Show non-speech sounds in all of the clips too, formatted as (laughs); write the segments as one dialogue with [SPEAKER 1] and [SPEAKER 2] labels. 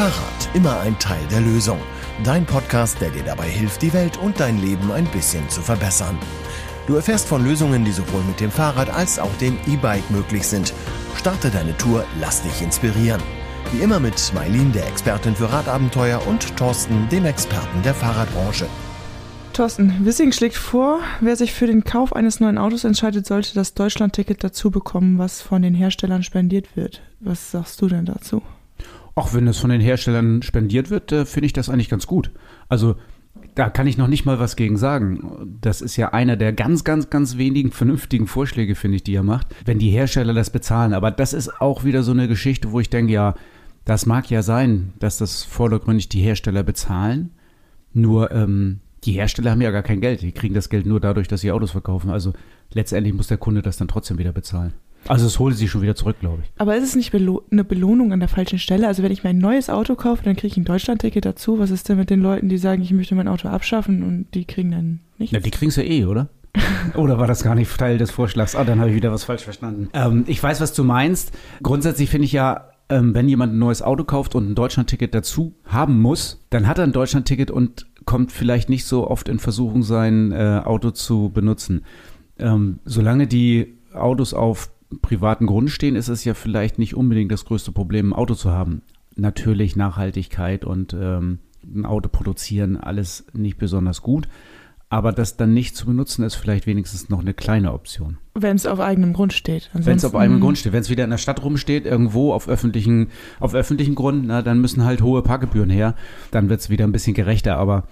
[SPEAKER 1] Fahrrad, immer ein Teil der Lösung. Dein Podcast, der dir dabei hilft, die Welt und dein Leben ein bisschen zu verbessern. Du erfährst von Lösungen, die sowohl mit dem Fahrrad als auch dem E-Bike möglich sind. Starte deine Tour, lass dich inspirieren. Wie immer mit Mailin, der Expertin für Radabenteuer, und Thorsten, dem Experten der Fahrradbranche.
[SPEAKER 2] Thorsten, Wissing schlägt vor, wer sich für den Kauf eines neuen Autos entscheidet, sollte das Deutschland-Ticket dazu bekommen, was von den Herstellern spendiert wird. Was sagst du denn dazu?
[SPEAKER 3] Auch wenn es von den Herstellern spendiert wird, äh, finde ich das eigentlich ganz gut. Also da kann ich noch nicht mal was gegen sagen. Das ist ja einer der ganz, ganz, ganz wenigen vernünftigen Vorschläge, finde ich, die er macht, wenn die Hersteller das bezahlen. Aber das ist auch wieder so eine Geschichte, wo ich denke, ja, das mag ja sein, dass das vordergründig die Hersteller bezahlen. Nur ähm, die Hersteller haben ja gar kein Geld. Die kriegen das Geld nur dadurch, dass sie Autos verkaufen. Also letztendlich muss der Kunde das dann trotzdem wieder bezahlen. Also es holt sie schon wieder zurück, glaube ich.
[SPEAKER 2] Aber ist es nicht belo eine Belohnung an der falschen Stelle? Also wenn ich mir ein neues Auto kaufe, dann kriege ich ein Deutschlandticket dazu. Was ist denn mit den Leuten, die sagen, ich möchte mein Auto abschaffen und die kriegen dann nichts?
[SPEAKER 3] Na, die kriegen es ja eh, oder? (laughs) Oder war das gar nicht Teil des Vorschlags? Ah, dann habe ich wieder was falsch verstanden. Ähm, ich weiß, was du meinst. Grundsätzlich finde ich ja, ähm, wenn jemand ein neues Auto kauft und ein Deutschlandticket dazu haben muss, dann hat er ein Deutschlandticket und kommt vielleicht nicht so oft in Versuchung, sein äh, Auto zu benutzen. Ähm, solange die Autos auf privaten Grund stehen, ist es ja vielleicht nicht unbedingt das größte Problem, ein Auto zu haben. Natürlich Nachhaltigkeit und ähm, ein Auto produzieren, alles nicht besonders gut. Aber das dann nicht zu benutzen, ist vielleicht wenigstens noch eine kleine Option.
[SPEAKER 2] Wenn es auf eigenem Grund steht.
[SPEAKER 3] Wenn es auf eigenem Grund steht. Wenn es wieder in der Stadt rumsteht, irgendwo auf öffentlichen, auf öffentlichen Grund, na, dann müssen halt hohe Parkgebühren her. Dann wird es wieder ein bisschen gerechter. Aber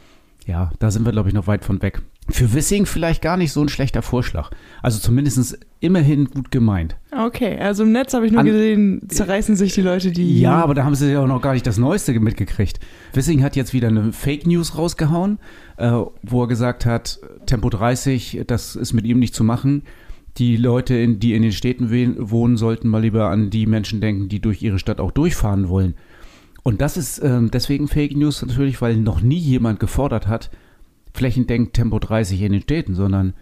[SPEAKER 3] ja, da sind wir, glaube ich, noch weit von weg. Für Wissing vielleicht gar nicht so ein schlechter Vorschlag. Also zumindest immerhin gut gemeint.
[SPEAKER 2] Okay, also im Netz habe ich nur An, gesehen, zerreißen sich die Leute die.
[SPEAKER 3] Ja, aber da haben sie ja auch noch gar nicht das Neueste mitgekriegt. Wissing hat jetzt wieder eine Fake News rausgehauen, äh, wo er gesagt hat, Tempo 30, das ist mit ihm nicht zu machen. Die Leute, in, die in den Städten wohnen, sollten mal lieber an die Menschen denken, die durch ihre Stadt auch durchfahren wollen. Und das ist ähm, deswegen Fake News natürlich, weil noch nie jemand gefordert hat, flächendeckend Tempo 30 in den Städten, sondern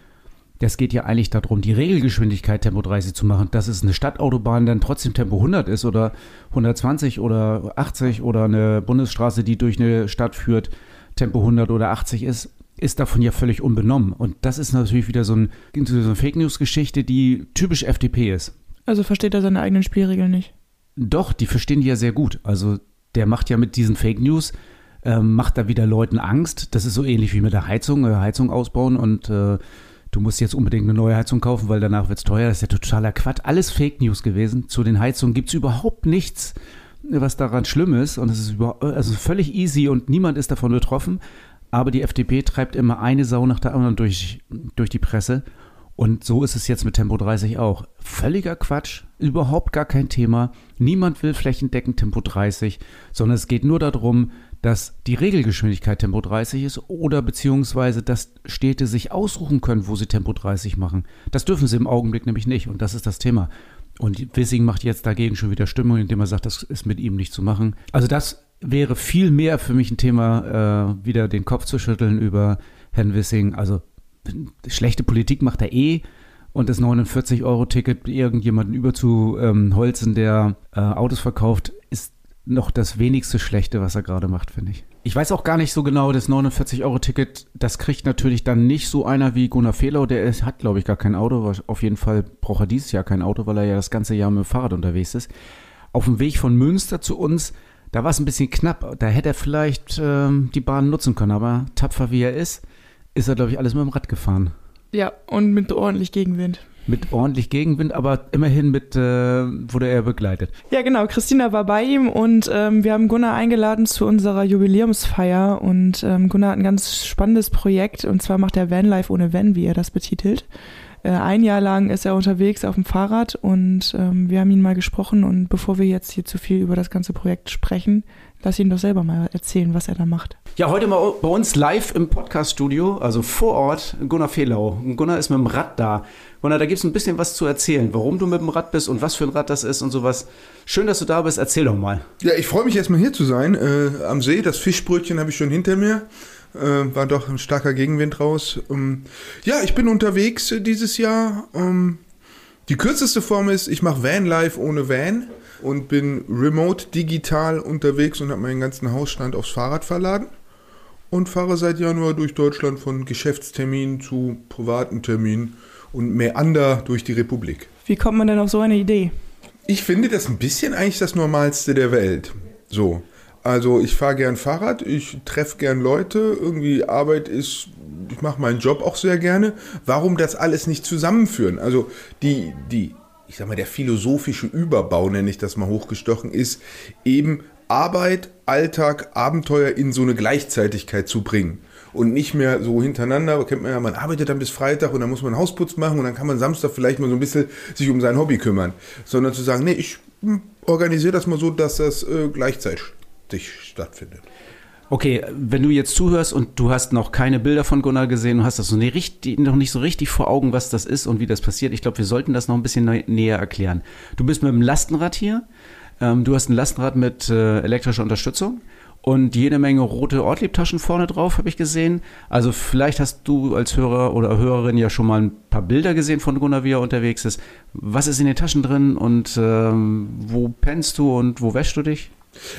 [SPEAKER 3] das geht ja eigentlich darum, die Regelgeschwindigkeit Tempo 30 zu machen, dass es eine Stadtautobahn dann trotzdem Tempo 100 ist oder 120 oder 80 oder eine Bundesstraße, die durch eine Stadt führt, Tempo 100 oder 80 ist, ist davon ja völlig unbenommen. Und das ist natürlich wieder so, ein, so eine Fake News-Geschichte, die typisch FDP ist.
[SPEAKER 2] Also versteht er seine eigenen Spielregeln nicht?
[SPEAKER 3] Doch, die verstehen die ja sehr gut. Also der macht ja mit diesen Fake News, äh, macht da wieder Leuten Angst. Das ist so ähnlich wie mit der Heizung, äh, Heizung ausbauen und äh, du musst jetzt unbedingt eine neue Heizung kaufen, weil danach wird es teuer. Das ist ja totaler Quatsch. Alles Fake News gewesen. Zu den Heizungen gibt es überhaupt nichts, was daran schlimm ist. Und es ist über, also völlig easy und niemand ist davon betroffen. Aber die FDP treibt immer eine Sau nach der anderen durch, durch die Presse. Und so ist es jetzt mit Tempo 30 auch. Völliger Quatsch, überhaupt gar kein Thema. Niemand will flächendeckend Tempo 30, sondern es geht nur darum, dass die Regelgeschwindigkeit Tempo 30 ist oder beziehungsweise, dass Städte sich aussuchen können, wo sie Tempo 30 machen. Das dürfen sie im Augenblick nämlich nicht und das ist das Thema. Und Wissing macht jetzt dagegen schon wieder Stimmung, indem er sagt, das ist mit ihm nicht zu machen. Also das wäre viel mehr für mich ein Thema, äh, wieder den Kopf zu schütteln über Herrn Wissing. Also schlechte Politik macht er eh. Und das 49-Euro-Ticket irgendjemanden überzuholzen, der äh, Autos verkauft, noch das wenigste Schlechte, was er gerade macht, finde ich. Ich weiß auch gar nicht so genau, das 49-Euro-Ticket, das kriegt natürlich dann nicht so einer wie Gunnar Fehlau, der ist, hat, glaube ich, gar kein Auto. Auf jeden Fall braucht er dieses Jahr kein Auto, weil er ja das ganze Jahr mit dem Fahrrad unterwegs ist. Auf dem Weg von Münster zu uns, da war es ein bisschen knapp. Da hätte er vielleicht ähm, die Bahn nutzen können, aber tapfer wie er ist, ist er, glaube ich, alles mit dem Rad gefahren.
[SPEAKER 2] Ja, und mit ordentlich Gegenwind.
[SPEAKER 3] Mit ordentlich Gegenwind, aber immerhin mit, äh, wurde er begleitet.
[SPEAKER 2] Ja, genau. Christina war bei ihm und ähm, wir haben Gunnar eingeladen zu unserer Jubiläumsfeier und ähm, Gunnar hat ein ganz spannendes Projekt und zwar macht er Vanlife ohne Van, wie er das betitelt. Äh, ein Jahr lang ist er unterwegs auf dem Fahrrad und ähm, wir haben ihn mal gesprochen und bevor wir jetzt hier zu viel über das ganze Projekt sprechen, Lass ihn doch selber mal erzählen, was er da macht.
[SPEAKER 3] Ja, heute mal bei uns live im Podcast-Studio, also vor Ort, Gunnar Fehlau. Gunnar ist mit dem Rad da. Gunnar, da gibt es ein bisschen was zu erzählen, warum du mit dem Rad bist und was für ein Rad das ist und sowas. Schön, dass du da bist. Erzähl doch mal.
[SPEAKER 4] Ja, ich freue mich erstmal hier zu sein. Äh, am See, das Fischbrötchen habe ich schon hinter mir. Äh, war doch ein starker Gegenwind raus. Ähm, ja, ich bin unterwegs äh, dieses Jahr. Ähm, Die kürzeste Form ist, ich mache Vanlife ohne Van und bin remote digital unterwegs und habe meinen ganzen Hausstand aufs Fahrrad verladen und fahre seit Januar durch Deutschland von Geschäftsterminen zu privaten Terminen und meander durch die Republik.
[SPEAKER 2] Wie kommt man denn auf so eine Idee?
[SPEAKER 4] Ich finde das ein bisschen eigentlich das Normalste der Welt. So. Also ich fahre gern Fahrrad, ich treffe gern Leute, irgendwie Arbeit ist, ich mache meinen Job auch sehr gerne. Warum das alles nicht zusammenführen? Also die, die, ich sag mal, der philosophische Überbau, nenne ich das mal hochgestochen, ist eben Arbeit, Alltag, Abenteuer in so eine Gleichzeitigkeit zu bringen. Und nicht mehr so hintereinander, kennt man ja, man arbeitet dann bis Freitag und dann muss man Hausputz machen und dann kann man Samstag vielleicht mal so ein bisschen sich um sein Hobby kümmern. Sondern zu sagen, nee, ich hm, organisiere das mal so, dass das äh, gleichzeitig stattfindet.
[SPEAKER 3] Okay, wenn du jetzt zuhörst und du hast noch keine Bilder von Gunnar gesehen, du hast das noch nicht so richtig vor Augen, was das ist und wie das passiert, ich glaube, wir sollten das noch ein bisschen näher erklären. Du bist mit dem Lastenrad hier, ähm, du hast ein Lastenrad mit äh, elektrischer Unterstützung und jede Menge rote Ortliebtaschen vorne drauf, habe ich gesehen. Also vielleicht hast du als Hörer oder Hörerin ja schon mal ein paar Bilder gesehen von Gunnar, wie er unterwegs ist. Was ist in den Taschen drin und ähm, wo pennst du und wo wäschst du dich?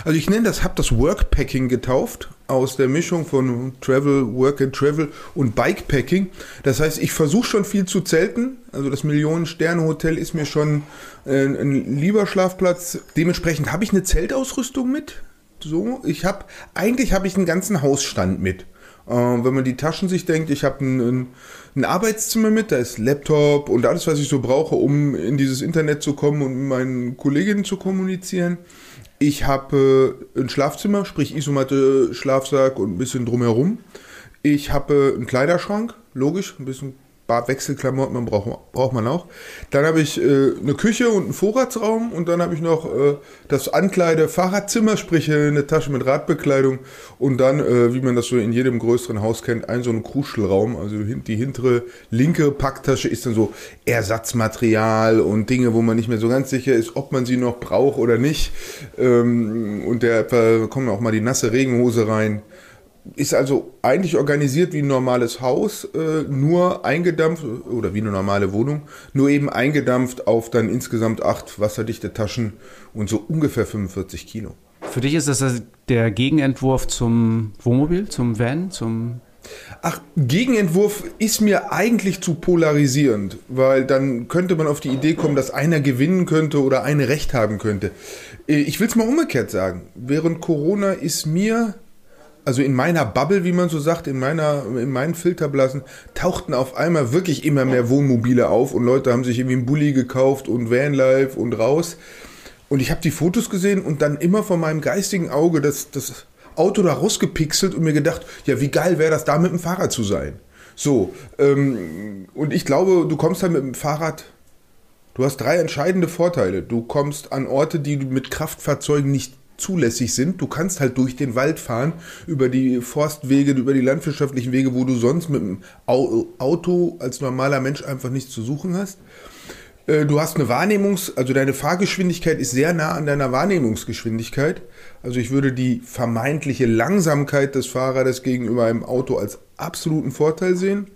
[SPEAKER 4] Also ich nenne das, habe das Workpacking getauft aus der Mischung von Travel, Work and Travel und Bikepacking. Das heißt, ich versuche schon viel zu zelten. Also das Millionen-Sterne-Hotel ist mir schon äh, ein lieber Schlafplatz. Dementsprechend habe ich eine Zeltausrüstung mit. So, ich habe eigentlich habe ich einen ganzen Hausstand mit. Äh, wenn man die Taschen sich denkt, ich habe ein, ein, Arbeitszimmer mit, da ist Laptop und alles, was ich so brauche, um in dieses Internet zu kommen und mit meinen Kolleginnen zu kommunizieren. Ich habe äh, ein Schlafzimmer, sprich Isomatte, Schlafsack und ein bisschen drumherum. Ich habe äh, einen Kleiderschrank, logisch, ein bisschen Wechselklamotten man braucht, braucht man auch. Dann habe ich äh, eine Küche und einen Vorratsraum und dann habe ich noch äh, das Ankleide-Fahrradzimmer, sprich äh, eine Tasche mit Radbekleidung und dann, äh, wie man das so in jedem größeren Haus kennt, ein so ein Kruschelraum. Also die hintere linke Packtasche ist dann so Ersatzmaterial und Dinge, wo man nicht mehr so ganz sicher ist, ob man sie noch braucht oder nicht. Ähm, und da kommen auch mal die nasse Regenhose rein ist also eigentlich organisiert wie ein normales Haus, äh, nur eingedampft, oder wie eine normale Wohnung, nur eben eingedampft auf dann insgesamt acht wasserdichte Taschen und so ungefähr 45 Kilo.
[SPEAKER 3] Für dich ist das der Gegenentwurf zum Wohnmobil, zum Van, zum
[SPEAKER 4] Ach, Gegenentwurf ist mir eigentlich zu polarisierend, weil dann könnte man auf die Idee kommen, dass einer gewinnen könnte oder eine Recht haben könnte. Äh, ich will es mal umgekehrt sagen. Während Corona ist mir also in meiner Bubble, wie man so sagt, in meiner, in meinen Filterblasen, tauchten auf einmal wirklich immer mehr Wohnmobile auf und Leute haben sich irgendwie einen Bulli gekauft und Vanlife und raus. Und ich habe die Fotos gesehen und dann immer von meinem geistigen Auge das, das Auto da rausgepixelt und mir gedacht, ja, wie geil wäre das da mit dem Fahrrad zu sein. So, ähm, und ich glaube, du kommst dann mit dem Fahrrad Du hast drei entscheidende Vorteile. Du kommst an Orte, die du mit Kraftfahrzeugen nicht zulässig sind. Du kannst halt durch den Wald fahren, über die Forstwege, über die landwirtschaftlichen Wege, wo du sonst mit dem Auto als normaler Mensch einfach nichts zu suchen hast. Äh, du hast eine Wahrnehmungs-, also deine Fahrgeschwindigkeit ist sehr nah an deiner Wahrnehmungsgeschwindigkeit. Also ich würde die vermeintliche Langsamkeit des Fahrrades gegenüber einem Auto als absoluten Vorteil sehen.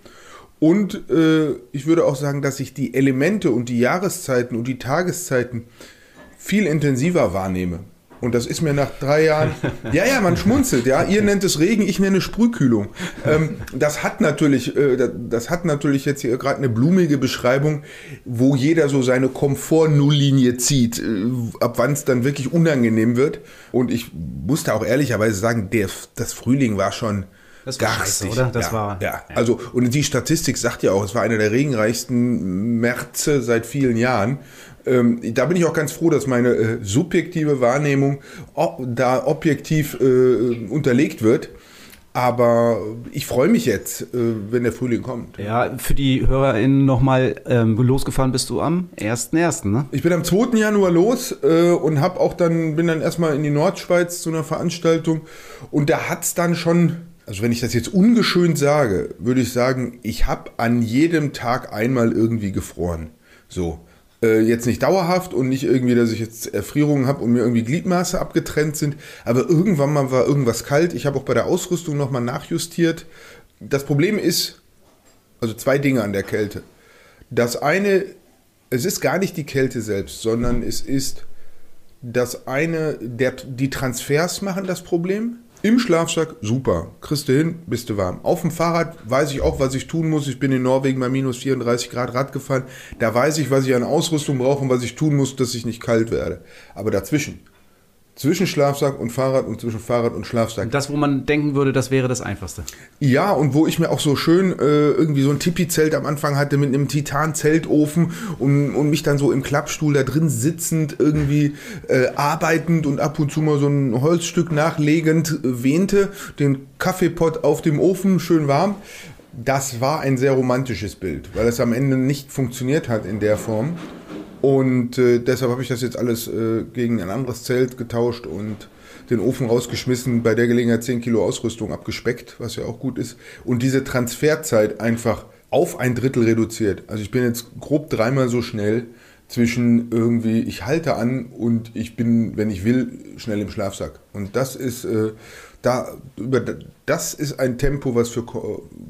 [SPEAKER 4] Und äh, ich würde auch sagen, dass ich die Elemente und die Jahreszeiten und die Tageszeiten viel intensiver wahrnehme. Und das ist mir nach drei Jahren, (laughs) ja, ja, man schmunzelt, ja. Ihr nennt es Regen, ich nenne Sprühkühlung. Ähm, das hat natürlich, äh, das hat natürlich jetzt hier gerade eine blumige Beschreibung, wo jeder so seine Komfort-Nulllinie zieht, äh, ab wann es dann wirklich unangenehm wird. Und ich musste auch ehrlicherweise sagen, der, das Frühling war schon,
[SPEAKER 3] das war scheiße, oder?
[SPEAKER 4] Das ja, war. Ja. ja, also, und die Statistik sagt ja auch, es war einer der regenreichsten Märze seit vielen Jahren. Ähm, da bin ich auch ganz froh, dass meine äh, subjektive Wahrnehmung ob, da objektiv äh, unterlegt wird. Aber ich freue mich jetzt, äh, wenn der Frühling kommt.
[SPEAKER 3] Ja, für die HörerInnen nochmal, ähm, losgefahren bist du am 1.1., ne?
[SPEAKER 4] Ich bin am 2. Januar los äh, und hab auch dann, bin dann erstmal in die Nordschweiz zu einer Veranstaltung und da hat es dann schon, also wenn ich das jetzt ungeschönt sage, würde ich sagen, ich habe an jedem Tag einmal irgendwie gefroren. So. Äh, jetzt nicht dauerhaft und nicht irgendwie, dass ich jetzt Erfrierungen habe und mir irgendwie Gliedmaße abgetrennt sind, aber irgendwann mal war irgendwas kalt. Ich habe auch bei der Ausrüstung nochmal nachjustiert. Das Problem ist, also zwei Dinge an der Kälte. Das eine es ist gar nicht die Kälte selbst, sondern es ist das eine, der, die Transfers machen das Problem. Im Schlafsack, super. Kriegst du hin, bist du warm. Auf dem Fahrrad weiß ich auch, was ich tun muss. Ich bin in Norwegen bei minus 34 Grad Rad gefahren. Da weiß ich, was ich an Ausrüstung brauche und was ich tun muss, dass ich nicht kalt werde. Aber dazwischen, zwischen Schlafsack und Fahrrad und zwischen Fahrrad und Schlafsack.
[SPEAKER 3] Das, wo man denken würde, das wäre das Einfachste.
[SPEAKER 4] Ja, und wo ich mir auch so schön äh, irgendwie so ein Tipi-Zelt am Anfang hatte mit einem Titan-Zeltofen und, und mich dann so im Klappstuhl da drin sitzend irgendwie äh, arbeitend und ab und zu mal so ein Holzstück nachlegend äh, wähnte, den Kaffeepott auf dem Ofen, schön warm. Das war ein sehr romantisches Bild, weil es am Ende nicht funktioniert hat in der Form. Und äh, deshalb habe ich das jetzt alles äh, gegen ein anderes Zelt getauscht und den Ofen rausgeschmissen, bei der Gelegenheit 10 Kilo Ausrüstung abgespeckt, was ja auch gut ist. Und diese Transferzeit einfach auf ein Drittel reduziert. Also ich bin jetzt grob dreimal so schnell zwischen irgendwie, ich halte an und ich bin, wenn ich will, schnell im Schlafsack. Und das ist, äh, da, über, das ist ein Tempo, was für,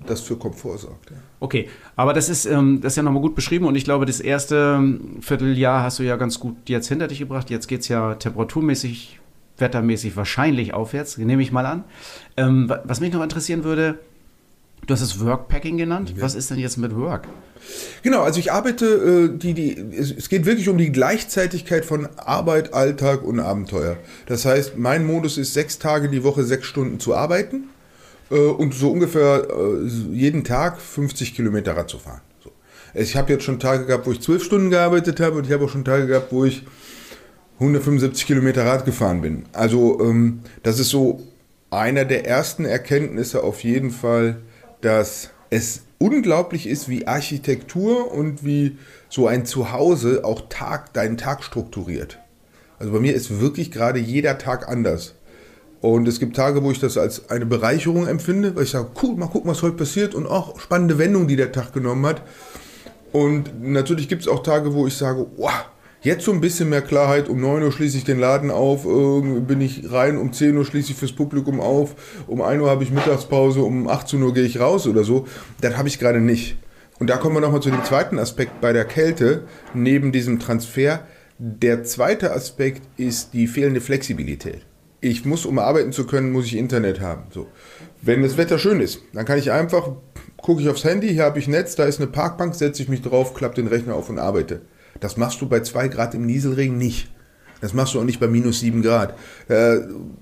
[SPEAKER 4] das für Komfort sorgt. Ja.
[SPEAKER 3] Okay, aber das ist, ähm, das ist ja nochmal gut beschrieben und ich glaube, das erste ähm, Vierteljahr hast du ja ganz gut jetzt hinter dich gebracht. Jetzt geht es ja temperaturmäßig, wettermäßig wahrscheinlich aufwärts, nehme ich mal an. Ähm, was mich noch interessieren würde, du hast es Workpacking genannt. Ja. Was ist denn jetzt mit Work?
[SPEAKER 4] Genau, also ich arbeite, äh, die, die, es geht wirklich um die Gleichzeitigkeit von Arbeit, Alltag und Abenteuer. Das heißt, mein Modus ist sechs Tage die Woche sechs Stunden zu arbeiten äh, und so ungefähr äh, jeden Tag 50 Kilometer Rad zu fahren. So. Ich habe jetzt schon Tage gehabt, wo ich zwölf Stunden gearbeitet habe und ich habe auch schon Tage gehabt, wo ich 175 Kilometer Rad gefahren bin. Also ähm, das ist so einer der ersten Erkenntnisse auf jeden Fall, dass es unglaublich ist, wie Architektur und wie so ein Zuhause auch Tag, deinen Tag strukturiert. Also bei mir ist wirklich gerade jeder Tag anders. Und es gibt Tage, wo ich das als eine Bereicherung empfinde, weil ich sage, cool, mal gucken, was heute passiert und auch spannende Wendungen, die der Tag genommen hat. Und natürlich gibt es auch Tage, wo ich sage, wow, Jetzt so ein bisschen mehr Klarheit. Um 9 Uhr schließe ich den Laden auf, bin ich rein, um 10 Uhr schließe ich fürs Publikum auf, um 1 Uhr habe ich Mittagspause, um 18 Uhr gehe ich raus oder so. Das habe ich gerade nicht. Und da kommen wir nochmal zu dem zweiten Aspekt bei der Kälte, neben diesem Transfer. Der zweite Aspekt ist die fehlende Flexibilität. Ich muss, um arbeiten zu können, muss ich Internet haben. So. Wenn das Wetter schön ist, dann kann ich einfach, gucke ich aufs Handy, hier habe ich Netz, da ist eine Parkbank, setze ich mich drauf, klappe den Rechner auf und arbeite. Das machst du bei 2 Grad im Nieselregen nicht. Das machst du auch nicht bei minus 7 Grad. Äh,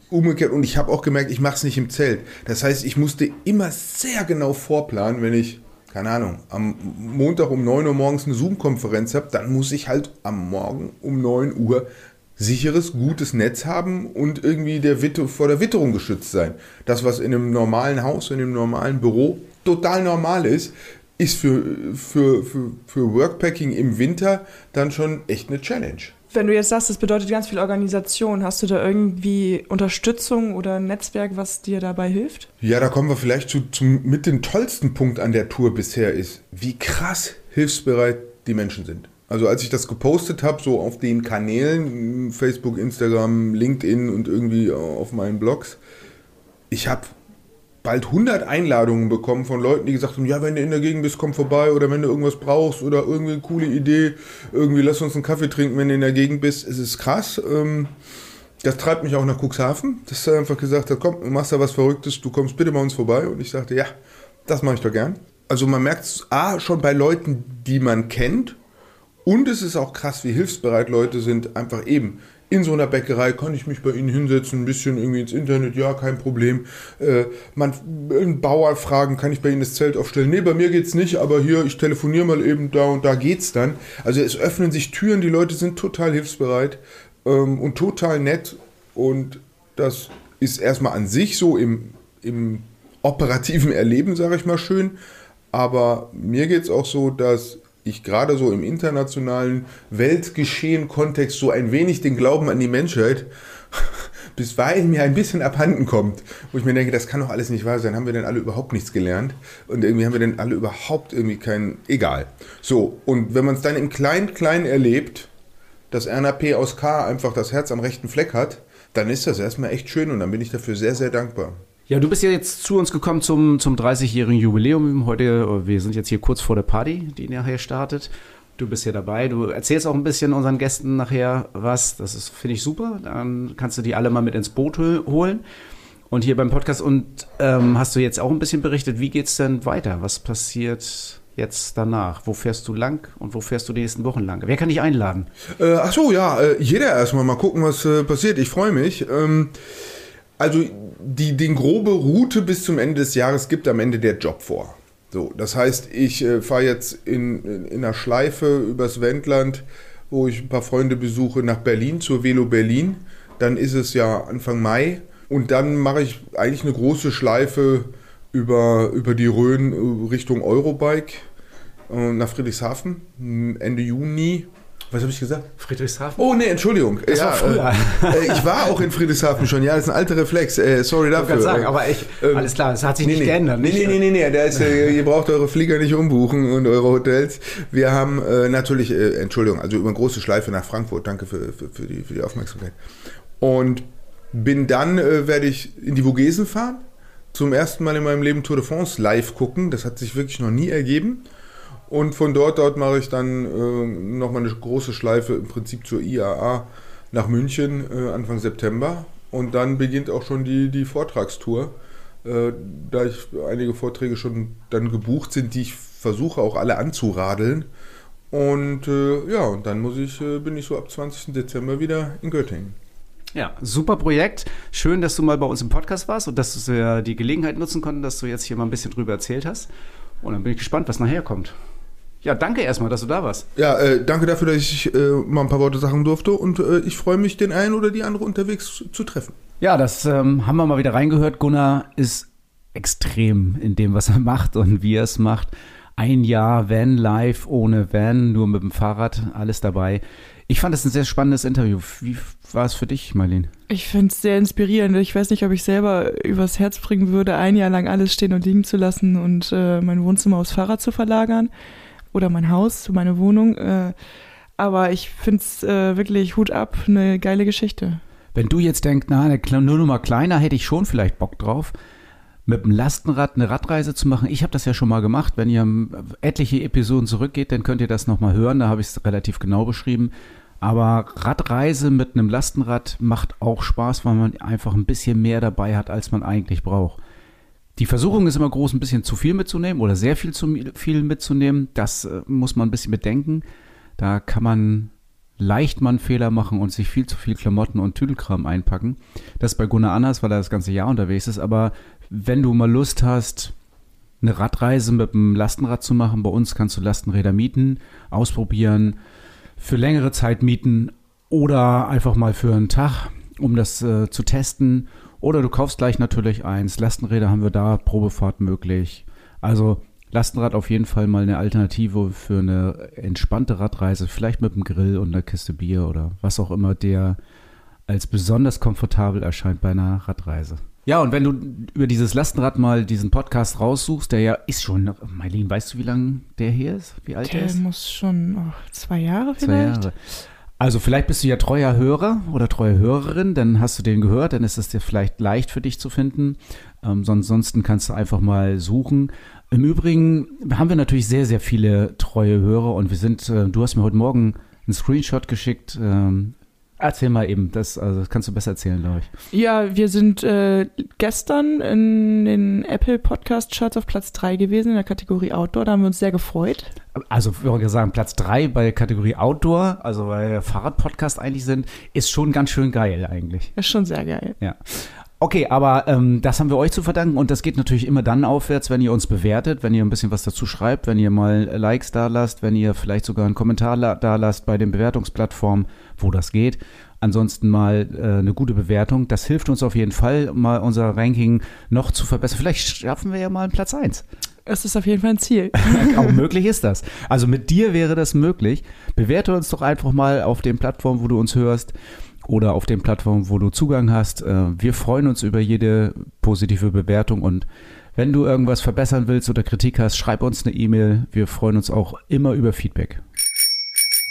[SPEAKER 4] umgekehrt, und ich habe auch gemerkt, ich mache es nicht im Zelt. Das heißt, ich musste immer sehr genau vorplanen, wenn ich, keine Ahnung, am Montag um 9 Uhr morgens eine Zoom-Konferenz habe, dann muss ich halt am Morgen um 9 Uhr sicheres, gutes Netz haben und irgendwie der Witter, vor der Witterung geschützt sein. Das, was in einem normalen Haus, in einem normalen Büro total normal ist, ist für, für, für, für Workpacking im Winter dann schon echt eine Challenge.
[SPEAKER 2] Wenn du jetzt sagst, das bedeutet ganz viel Organisation, hast du da irgendwie Unterstützung oder ein Netzwerk, was dir dabei hilft?
[SPEAKER 4] Ja, da kommen wir vielleicht zu, zum mit dem tollsten Punkt an der Tour bisher ist, wie krass hilfsbereit die Menschen sind. Also als ich das gepostet habe, so auf den Kanälen, Facebook, Instagram, LinkedIn und irgendwie auf meinen Blogs, ich habe bald 100 Einladungen bekommen von Leuten, die gesagt haben, ja, wenn du in der Gegend bist, komm vorbei oder wenn du irgendwas brauchst oder irgendwie eine coole Idee, irgendwie lass uns einen Kaffee trinken, wenn du in der Gegend bist. Es ist krass. Ähm, das treibt mich auch nach Cuxhaven, dass er einfach gesagt hat, komm, machst da was Verrücktes, du kommst bitte bei uns vorbei. Und ich sagte, ja, das mache ich doch gern. Also man merkt es A, schon bei Leuten, die man kennt. Und es ist auch krass, wie hilfsbereit Leute sind, einfach eben in so einer Bäckerei kann ich mich bei Ihnen hinsetzen, ein bisschen irgendwie ins Internet, ja, kein Problem. Äh, man, einen Bauer fragen, kann ich bei Ihnen das Zelt aufstellen? Nee, bei mir geht's nicht, aber hier, ich telefoniere mal eben da und da geht's dann. Also es öffnen sich Türen, die Leute sind total hilfsbereit ähm, und total nett und das ist erstmal an sich so im, im operativen Erleben, sage ich mal schön. Aber mir geht es auch so, dass ich gerade so im internationalen Weltgeschehen-Kontext so ein wenig den Glauben an die Menschheit (laughs) bisweilen mir ein bisschen abhanden kommt, wo ich mir denke, das kann doch alles nicht wahr sein. Haben wir denn alle überhaupt nichts gelernt? Und irgendwie haben wir denn alle überhaupt irgendwie kein, egal. So, und wenn man es dann im Klein-Klein erlebt, dass RNAP aus K einfach das Herz am rechten Fleck hat, dann ist das erstmal echt schön und dann bin ich dafür sehr, sehr dankbar.
[SPEAKER 3] Ja, du bist ja jetzt zu uns gekommen zum, zum 30-jährigen Jubiläum heute. Wir sind jetzt hier kurz vor der Party, die nachher startet. Du bist hier dabei. Du erzählst auch ein bisschen unseren Gästen nachher was. Das ist, finde ich, super. Dann kannst du die alle mal mit ins Boot holen. Und hier beim Podcast und ähm, hast du jetzt auch ein bisschen berichtet, wie geht es denn weiter? Was passiert jetzt danach? Wo fährst du lang und wo fährst du die nächsten Wochen lang? Wer kann dich einladen?
[SPEAKER 4] Äh, ach so, ja, äh, jeder erstmal mal gucken, was äh, passiert. Ich freue mich. Ähm, also die den grobe Route bis zum Ende des Jahres gibt am Ende der Job vor. So, das heißt, ich äh, fahre jetzt in, in, in einer Schleife übers Wendland, wo ich ein paar Freunde besuche, nach Berlin zur Velo Berlin. Dann ist es ja Anfang Mai und dann mache ich eigentlich eine große Schleife über, über die Rhön äh, Richtung Eurobike äh, nach Friedrichshafen Ende Juni was habe ich gesagt?
[SPEAKER 3] Friedrichshafen?
[SPEAKER 4] Oh, nee, Entschuldigung.
[SPEAKER 3] Das ja, war früher.
[SPEAKER 4] Äh, ich war auch in Friedrichshafen schon. Ja, das ist ein alter Reflex. Äh, sorry dafür.
[SPEAKER 3] Ich sagen, aber ich, ähm, alles klar, das hat sich
[SPEAKER 4] nee,
[SPEAKER 3] nicht
[SPEAKER 4] nee,
[SPEAKER 3] geändert.
[SPEAKER 4] Nee, nee, nee, nee, nee. Da ist, äh, (laughs) ihr braucht eure Flieger nicht umbuchen und eure Hotels. Wir haben äh, natürlich, äh, Entschuldigung, also über eine große Schleife nach Frankfurt. Danke für, für, für, die, für die Aufmerksamkeit. Und bin dann, äh, werde ich in die Vogesen fahren. Zum ersten Mal in meinem Leben Tour de France live gucken. Das hat sich wirklich noch nie ergeben. Und von dort dort mache ich dann äh, nochmal eine große Schleife im Prinzip zur IAA nach München äh, Anfang September. Und dann beginnt auch schon die, die Vortragstour. Äh, da ich einige Vorträge schon dann gebucht sind, die ich versuche auch alle anzuradeln. Und äh, ja, und dann muss ich, äh, bin ich so ab 20. Dezember wieder in Göttingen.
[SPEAKER 3] Ja, super Projekt. Schön, dass du mal bei uns im Podcast warst und dass du die Gelegenheit nutzen konntest, dass du jetzt hier mal ein bisschen drüber erzählt hast. Und dann bin ich gespannt, was nachher kommt. Ja, danke erstmal, dass du da warst.
[SPEAKER 4] Ja, äh, danke dafür, dass ich äh, mal ein paar Worte sagen durfte und äh, ich freue mich, den einen oder die andere unterwegs zu, treffen.
[SPEAKER 3] Ja, das ähm, haben wir mal wieder reingehört. Gunnar ist extrem in dem, was er macht und wie er es macht. Ein Jahr Van Live ohne Van, nur mit dem Fahrrad, alles dabei. Ich fand es ein sehr spannendes Interview. Wie war es für dich, Marlene?
[SPEAKER 2] Ich finde es sehr inspirierend. Ich weiß nicht, ob ich selber übers Herz bringen würde, ein Jahr lang alles stehen und liegen zu lassen und äh, mein Wohnzimmer aufs Fahrrad zu verlagern oder mein Haus, meine Wohnung. Äh, aber ich finde es äh, wirklich Hut ab, eine geile Geschichte.
[SPEAKER 3] Wenn du jetzt denkst, na, nur noch mal kleiner, hätte ich schon vielleicht Bock drauf, mit dem Lastenrad eine Radreise zu machen. Ich habe das ja schon mal gemacht. Wenn ihr etliche Episoden zurückgeht, dann könnt ihr das noch mal hören. Da habe ich es relativ genau beschrieben. Aber Radreise mit einem Lastenrad macht auch Spaß, weil man einfach ein bisschen mehr dabei hat, als man eigentlich braucht. Die Versuchung ist immer groß, ein bisschen zu viel mitzunehmen oder sehr viel zu viel mitzunehmen. Das äh, muss man ein bisschen bedenken. Da kann man leicht mal einen Fehler machen und sich viel zu viel Klamotten und Tüdelkram einpacken. Das ist bei Gunnar anders, weil er das ganze Jahr unterwegs ist. Aber wenn du mal Lust hast, eine Radreise mit einem Lastenrad zu machen, bei uns kannst du Lastenräder mieten, ausprobieren, für längere Zeit mieten oder einfach mal für einen Tag, um das äh, zu testen oder du kaufst gleich natürlich eins. Lastenräder haben wir da, Probefahrt möglich. Also Lastenrad auf jeden Fall mal eine Alternative für eine entspannte Radreise, vielleicht mit einem Grill und einer Kiste Bier oder was auch immer der als besonders komfortabel erscheint bei einer Radreise. Ja, und wenn du über dieses Lastenrad mal diesen Podcast raussuchst, der ja ist schon, Mailin, weißt du, wie lange der hier ist? Wie alt
[SPEAKER 2] der
[SPEAKER 3] ist?
[SPEAKER 2] Der muss schon oh, zwei Jahre vielleicht. Zwei Jahre.
[SPEAKER 3] Also vielleicht bist du ja treuer Hörer oder treue Hörerin, dann hast du den gehört, dann ist es dir vielleicht leicht für dich zu finden. Ähm, ansonsten kannst du einfach mal suchen. Im Übrigen haben wir natürlich sehr, sehr viele treue Hörer und wir sind, äh, du hast mir heute Morgen einen Screenshot geschickt ähm, Erzähl mal eben, das, also das kannst du besser erzählen, glaube ich.
[SPEAKER 2] Ja, wir sind äh, gestern in den Apple Podcast Charts auf Platz 3 gewesen in der Kategorie Outdoor. Da haben wir uns sehr gefreut.
[SPEAKER 3] Also, wir wollen sagen, Platz 3 bei der Kategorie Outdoor, also bei Fahrradpodcast eigentlich sind, ist schon ganz schön geil eigentlich.
[SPEAKER 2] Ist schon sehr geil.
[SPEAKER 3] Ja. Okay, aber ähm, das haben wir euch zu verdanken und das geht natürlich immer dann aufwärts, wenn ihr uns bewertet, wenn ihr ein bisschen was dazu schreibt, wenn ihr mal Likes da lasst, wenn ihr vielleicht sogar einen Kommentar da lasst bei den Bewertungsplattformen, wo das geht. Ansonsten mal äh, eine gute Bewertung. Das hilft uns auf jeden Fall, mal unser Ranking noch zu verbessern. Vielleicht schaffen wir ja mal einen Platz 1.
[SPEAKER 2] Es ist auf jeden Fall ein Ziel. (laughs)
[SPEAKER 3] Auch möglich ist das. Also mit dir wäre das möglich. Bewerte uns doch einfach mal auf den Plattformen, wo du uns hörst oder auf den Plattformen, wo du Zugang hast. Äh, wir freuen uns über jede positive Bewertung und wenn du irgendwas verbessern willst oder Kritik hast, schreib uns eine E-Mail. Wir freuen uns auch immer über Feedback.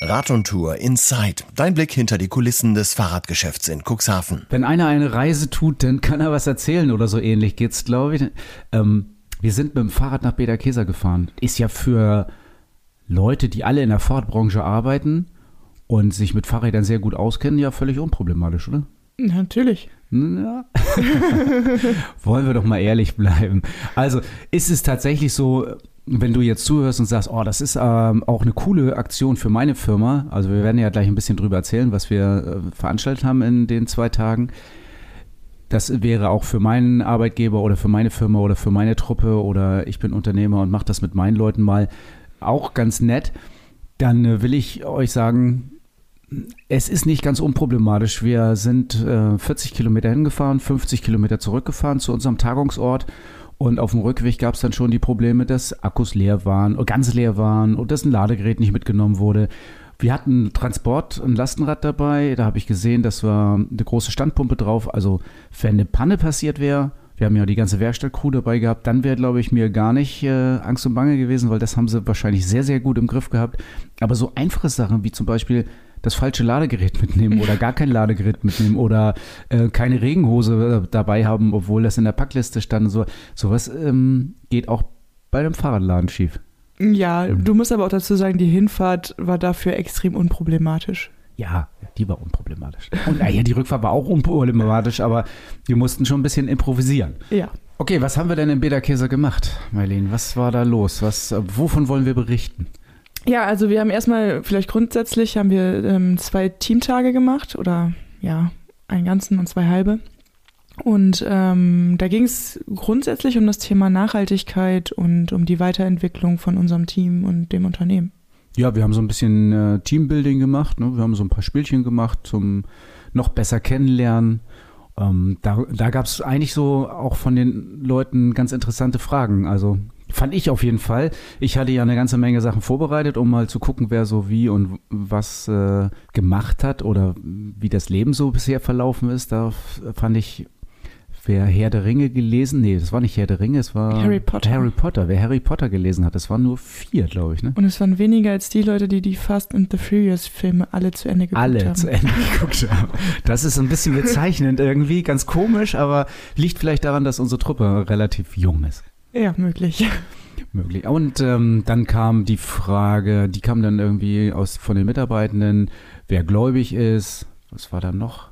[SPEAKER 1] Rad und Tour Inside. Dein Blick hinter die Kulissen des Fahrradgeschäfts in Cuxhaven.
[SPEAKER 3] Wenn einer eine Reise tut, dann kann er was erzählen oder so ähnlich geht's, glaube ich. Ähm, wir sind mit dem Fahrrad nach Beda Keser gefahren. Ist ja für Leute, die alle in der Fahrradbranche arbeiten und sich mit Fahrrädern sehr gut auskennen, ja völlig unproblematisch, oder?
[SPEAKER 2] Natürlich.
[SPEAKER 3] Ja. (laughs) Wollen wir doch mal ehrlich bleiben. Also ist es tatsächlich so, wenn du jetzt zuhörst und sagst, oh, das ist ähm, auch eine coole Aktion für meine Firma. Also wir werden ja gleich ein bisschen drüber erzählen, was wir äh, veranstaltet haben in den zwei Tagen. Das wäre auch für meinen Arbeitgeber oder für meine Firma oder für meine Truppe oder ich bin Unternehmer und mache das mit meinen Leuten mal auch ganz nett. Dann äh, will ich euch sagen, es ist nicht ganz unproblematisch. Wir sind äh, 40 Kilometer hingefahren, 50 Kilometer zurückgefahren zu unserem Tagungsort. Und auf dem Rückweg gab es dann schon die Probleme, dass Akkus leer waren, ganz leer waren und dass ein Ladegerät nicht mitgenommen wurde. Wir hatten Transport, ein Lastenrad dabei. Da habe ich gesehen, dass war eine große Standpumpe drauf. Also, wenn eine Panne passiert wäre, wir haben ja die ganze Werkstattcrew dabei gehabt, dann wäre, glaube ich, mir gar nicht äh, Angst und Bange gewesen, weil das haben sie wahrscheinlich sehr, sehr gut im Griff gehabt. Aber so einfache Sachen wie zum Beispiel das falsche Ladegerät mitnehmen oder gar kein Ladegerät mitnehmen oder äh, keine Regenhose äh, dabei haben, obwohl das in der Packliste stand. So, sowas ähm, geht auch bei einem Fahrradladen schief.
[SPEAKER 2] Ja, du musst aber auch dazu sagen, die Hinfahrt war dafür extrem unproblematisch.
[SPEAKER 3] Ja, die war unproblematisch. Und naja, die Rückfahrt war auch unproblematisch, aber wir mussten schon ein bisschen improvisieren.
[SPEAKER 2] Ja.
[SPEAKER 3] Okay, was haben wir denn in Bederkäse gemacht, Marlene? Was war da los? Was, äh, wovon wollen wir berichten?
[SPEAKER 2] Ja, also wir haben erstmal, vielleicht grundsätzlich, haben wir ähm, zwei Teamtage gemacht oder ja, einen ganzen und zwei halbe. Und ähm, da ging es grundsätzlich um das Thema Nachhaltigkeit und um die Weiterentwicklung von unserem Team und dem Unternehmen.
[SPEAKER 3] Ja, wir haben so ein bisschen äh, Teambuilding gemacht. Ne? Wir haben so ein paar Spielchen gemacht zum noch besser kennenlernen. Ähm, da da gab es eigentlich so auch von den Leuten ganz interessante Fragen. Also Fand ich auf jeden Fall. Ich hatte ja eine ganze Menge Sachen vorbereitet, um mal zu gucken, wer so wie und was äh, gemacht hat oder wie das Leben so bisher verlaufen ist. Da fand ich, wer Herr der Ringe gelesen, nee, das war nicht Herr der Ringe, es war
[SPEAKER 2] Harry Potter.
[SPEAKER 3] Harry Potter. Wer Harry Potter gelesen hat, das waren nur vier, glaube ich. Ne?
[SPEAKER 2] Und es waren weniger als die Leute, die die Fast and the Furious Filme alle zu Ende geguckt
[SPEAKER 3] alle
[SPEAKER 2] haben.
[SPEAKER 3] Alle zu Ende (laughs) geguckt haben. Das ist ein bisschen bezeichnend irgendwie, ganz komisch, aber liegt vielleicht daran, dass unsere Truppe relativ jung ist.
[SPEAKER 2] Ja, möglich.
[SPEAKER 3] Möglich. Und ähm, dann kam die Frage, die kam dann irgendwie aus von den Mitarbeitenden, wer gläubig ist, was war da noch?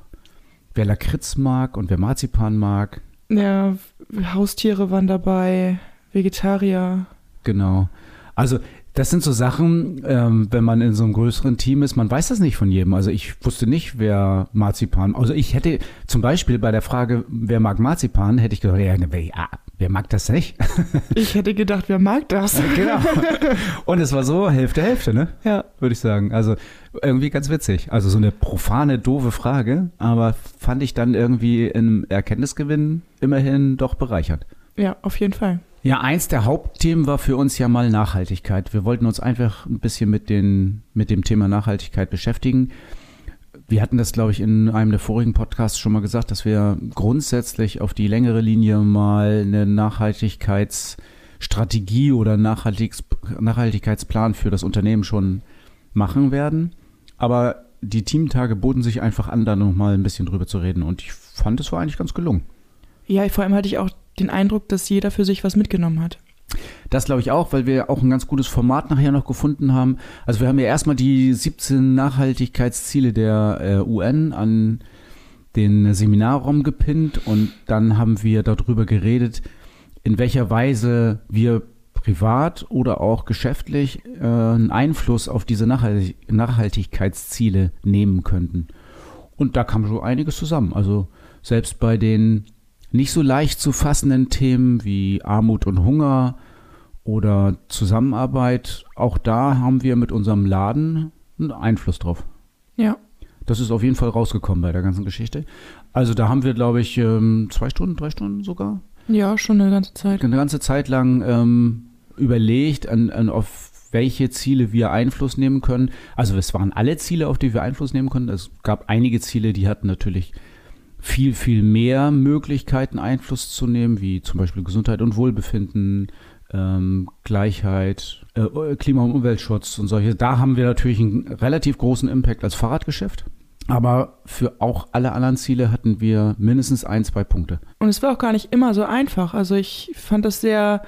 [SPEAKER 3] Wer Lakritz mag und wer Marzipan mag.
[SPEAKER 2] Ja, Haustiere waren dabei, Vegetarier.
[SPEAKER 3] Genau. Also das sind so Sachen, ähm, wenn man in so einem größeren Team ist, man weiß das nicht von jedem. Also ich wusste nicht, wer Marzipan, also ich hätte zum Beispiel bei der Frage, wer mag Marzipan, hätte ich gedacht, ja, ja wer mag das nicht? (laughs)
[SPEAKER 2] Ich hätte gedacht, wer mag das?
[SPEAKER 3] genau. (laughs) Und es war so Hälfte, Hälfte, ne?
[SPEAKER 2] Ja.
[SPEAKER 3] Würde ich sagen. Also irgendwie ganz witzig. Also so eine profane, doofe Frage, aber fand ich dann irgendwie im Erkenntnisgewinn immerhin doch bereichert.
[SPEAKER 2] Ja, auf jeden Fall.
[SPEAKER 3] Ja, eins der Hauptthemen war für uns ja mal Nachhaltigkeit. Wir wollten uns einfach ein bisschen mit, den, mit dem Thema Nachhaltigkeit beschäftigen. Wir hatten das, glaube ich, in einem der vorigen Podcasts schon mal gesagt, dass wir grundsätzlich auf die längere Linie mal eine Nachhaltigkeitsstrategie oder Nachhaltigs Nachhaltigkeitsplan für das Unternehmen schon machen werden. Aber die Teamtage boten sich einfach an, da nochmal ein bisschen drüber zu reden. Und ich fand, es war eigentlich ganz gelungen.
[SPEAKER 2] Ja, vor allem hatte ich auch den Eindruck, dass jeder für sich was mitgenommen hat.
[SPEAKER 3] Das glaube ich auch, weil wir auch ein ganz gutes Format nachher noch gefunden haben. Also wir haben ja erstmal die 17 Nachhaltigkeitsziele der äh, UN an den Seminarraum gepinnt und dann haben wir darüber geredet, in welcher Weise wir privat oder auch geschäftlich äh, einen Einfluss auf diese Nachhaltig Nachhaltigkeitsziele nehmen könnten. Und da kam schon einiges zusammen. Also selbst bei den nicht so leicht zu fassenden Themen wie Armut und Hunger oder Zusammenarbeit, auch da haben wir mit unserem Laden einen Einfluss drauf.
[SPEAKER 2] Ja.
[SPEAKER 3] Das ist auf jeden Fall rausgekommen bei der ganzen Geschichte. Also da haben wir, glaube ich, ähm, zwei Stunden, drei Stunden sogar.
[SPEAKER 2] Ja, schon eine ganze Zeit.
[SPEAKER 3] Eine ganze Zeit lang ähm, überlegt, an, an, auf welche Ziele wir Einfluss nehmen können. Also es waren alle Ziele, auf die wir Einfluss nehmen können. Es gab einige Ziele, die hatten natürlich viel, viel mehr Möglichkeiten Einfluss zu nehmen, wie zum Beispiel Gesundheit und Wohlbefinden, ähm, Gleichheit, äh, Klima- und Umweltschutz und solche. Da haben wir natürlich einen relativ großen Impact als Fahrradgeschäft. Aber für auch alle anderen Ziele hatten wir mindestens ein, zwei Punkte.
[SPEAKER 2] Und es war auch gar nicht immer so einfach. Also ich fand das sehr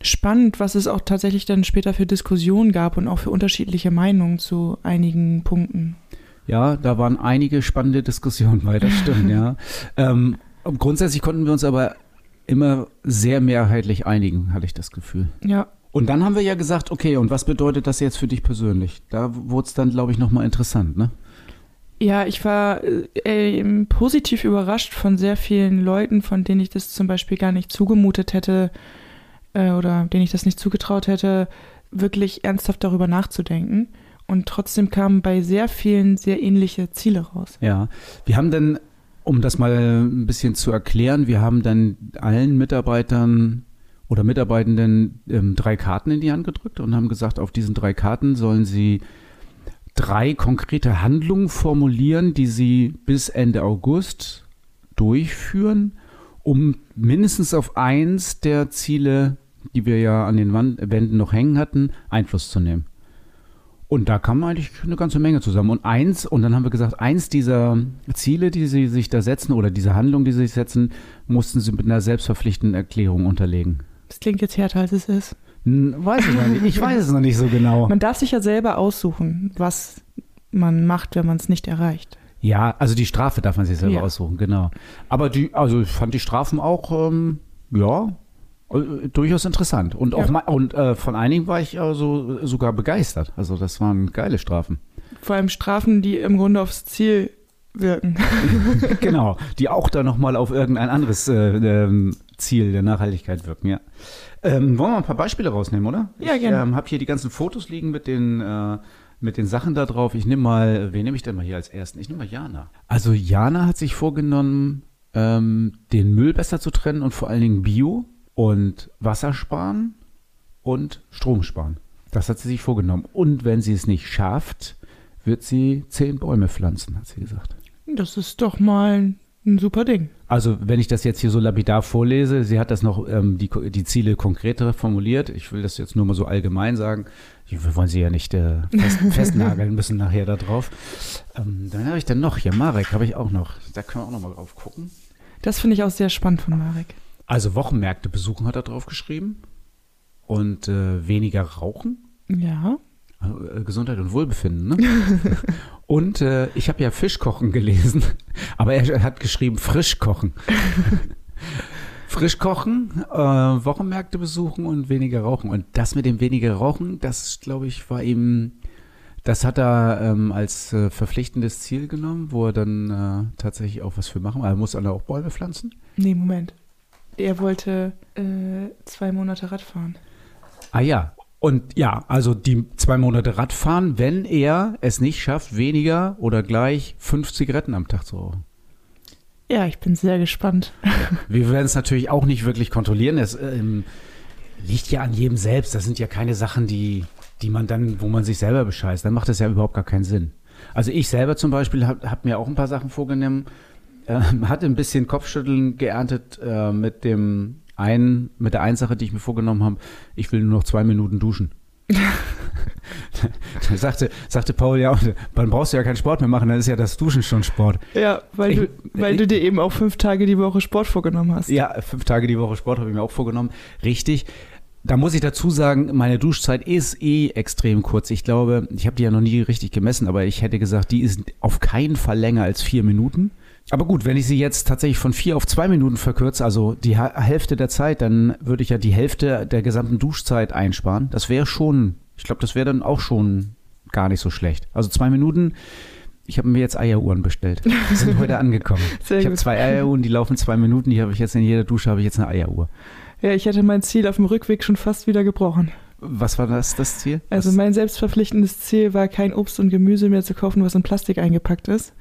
[SPEAKER 2] spannend, was es auch tatsächlich dann später für Diskussionen gab und auch für unterschiedliche Meinungen zu einigen Punkten.
[SPEAKER 3] Ja, da waren einige spannende Diskussionen bei, das stimmt, ja. (laughs) Ähm, grundsätzlich konnten wir uns aber immer sehr mehrheitlich einigen, hatte ich das Gefühl.
[SPEAKER 2] Ja.
[SPEAKER 3] Und dann haben wir ja gesagt, okay, und was bedeutet das jetzt für dich persönlich? Da wurde es dann, glaube ich, nochmal interessant, ne?
[SPEAKER 2] Ja, ich war äh, positiv überrascht von sehr vielen Leuten, von denen ich das zum Beispiel gar nicht zugemutet hätte äh, oder denen ich das nicht zugetraut hätte, wirklich ernsthaft darüber nachzudenken. Und trotzdem kamen bei sehr vielen sehr ähnliche Ziele raus.
[SPEAKER 3] Ja, wir haben dann, um das mal ein bisschen zu erklären, wir haben dann allen Mitarbeitern oder Mitarbeitenden ähm, drei Karten in die Hand gedrückt und haben gesagt, auf diesen drei Karten sollen sie drei konkrete Handlungen formulieren, die sie bis Ende August durchführen, um mindestens auf eins der Ziele, die wir ja an den Wänden noch hängen hatten, Einfluss zu nehmen. Und da kam eigentlich eine ganze Menge zusammen. Und eins, und dann haben wir gesagt, eins dieser Ziele, die sie sich da setzen, oder diese Handlungen, die sie sich setzen, mussten sie mit einer selbstverpflichtenden Erklärung unterlegen.
[SPEAKER 2] Das klingt jetzt härter, als es ist.
[SPEAKER 3] Weiß ich noch nicht. Ich weiß es noch nicht so genau.
[SPEAKER 2] Man darf sich ja selber aussuchen, was man macht, wenn man es nicht erreicht.
[SPEAKER 3] Ja, also die Strafe darf man sich selber ja. aussuchen, genau. Aber die, also ich fand die Strafen auch, ähm, ja, durchaus interessant. Und auch ja. und äh, von einigen war ich also sogar begeistert. Also das waren geile Strafen.
[SPEAKER 2] Vor allem Strafen, die im Grunde aufs Ziel wirken. (laughs)
[SPEAKER 3] genau, die auch dann nochmal auf irgendein anderes äh, ähm, Ziel der Nachhaltigkeit wirken, ja. Ähm, wollen wir ein paar Beispiele rausnehmen, oder?
[SPEAKER 2] Ja, gerne. Ich
[SPEAKER 3] ähm, habe hier die ganzen Fotos liegen mit den, äh, mit den Sachen da drauf. Ich nehme mal, wen nehme ich denn mal hier als ersten? Ich nehme mal Jana. Also Jana hat sich vorgenommen, ähm, den Müll besser zu trennen und vor allen Dingen Bio und Wasser sparen und Strom sparen. Das hat sie sich vorgenommen. Und wenn sie es nicht schafft, wird sie zehn Bäume pflanzen, hat sie gesagt.
[SPEAKER 2] Das ist doch mal ein super Ding.
[SPEAKER 3] Also, wenn ich das jetzt hier so lapidar vorlese, sie hat das noch, ähm, die, die Ziele konkreter formuliert. Ich will das jetzt nur mal so allgemein sagen. Wir wollen sie ja nicht äh, fest, (laughs) festnageln müssen nachher da drauf. Ähm, dann habe ich dann noch, ja, Marek habe ich auch noch. Da können wir auch noch mal drauf gucken.
[SPEAKER 2] Das finde ich auch sehr spannend von Marek.
[SPEAKER 3] Also Wochenmärkte besuchen hat er drauf geschrieben. Und äh, weniger rauchen.
[SPEAKER 2] Ja.
[SPEAKER 3] Äh, Gesundheit und Wohlbefinden, ne? (laughs) und äh, ich habe ja Fischkochen gelesen, (laughs) aber er hat geschrieben Frischkochen. (laughs) Frischkochen, äh, Wochenmärkte besuchen und weniger rauchen. Und das mit dem weniger rauchen, das glaube ich war ihm, das hat er ähm, als äh, verpflichtendes Ziel genommen, wo er dann äh, tatsächlich auch was für machen. Er muss dann auch Bäume pflanzen?
[SPEAKER 2] Nee, Moment. Er wollte äh, zwei Monate Radfahren.
[SPEAKER 3] Ah ja, und ja, also die zwei Monate Radfahren, wenn er es nicht schafft, weniger oder gleich fünf Zigaretten am Tag zu rauchen.
[SPEAKER 2] Ja, ich bin sehr gespannt. (laughs)
[SPEAKER 3] Wir werden es natürlich auch nicht wirklich kontrollieren. Es ähm, liegt ja an jedem selbst. Das sind ja keine Sachen, die, die man dann, wo man sich selber bescheißt. Dann macht das ja überhaupt gar keinen Sinn. Also ich selber zum Beispiel habe hab mir auch ein paar Sachen vorgenommen, äh, hatte ein bisschen Kopfschütteln geerntet äh, mit dem ein, mit der einen Sache, die ich mir vorgenommen habe, ich will nur noch zwei Minuten duschen. (laughs) da sagte, sagte Paul, ja, dann brauchst du ja keinen Sport mehr machen, dann ist ja das Duschen schon Sport.
[SPEAKER 2] Ja, weil, ich, du, weil ich, du dir eben auch fünf Tage die Woche Sport vorgenommen hast.
[SPEAKER 3] Ja, fünf Tage die Woche Sport habe ich mir auch vorgenommen. Richtig. Da muss ich dazu sagen, meine Duschzeit ist eh extrem kurz. Ich glaube, ich habe die ja noch nie richtig gemessen, aber ich hätte gesagt, die ist auf keinen Fall länger als vier Minuten. Aber gut, wenn ich sie jetzt tatsächlich von vier auf zwei Minuten verkürze, also die Hälfte der Zeit, dann würde ich ja die Hälfte der gesamten Duschzeit einsparen. Das wäre schon, ich glaube, das wäre dann auch schon gar nicht so schlecht. Also zwei Minuten. Ich habe mir jetzt Eieruhren bestellt. Die sind heute angekommen. (laughs) Sehr ich habe zwei Eieruhren, die laufen zwei Minuten. Die habe ich jetzt in jeder Dusche habe ich jetzt eine Eieruhr.
[SPEAKER 2] Ja, ich hätte mein Ziel auf dem Rückweg schon fast wieder gebrochen.
[SPEAKER 3] Was war das, das Ziel?
[SPEAKER 2] Also mein selbstverpflichtendes Ziel war, kein Obst und Gemüse mehr zu kaufen, was in Plastik eingepackt ist.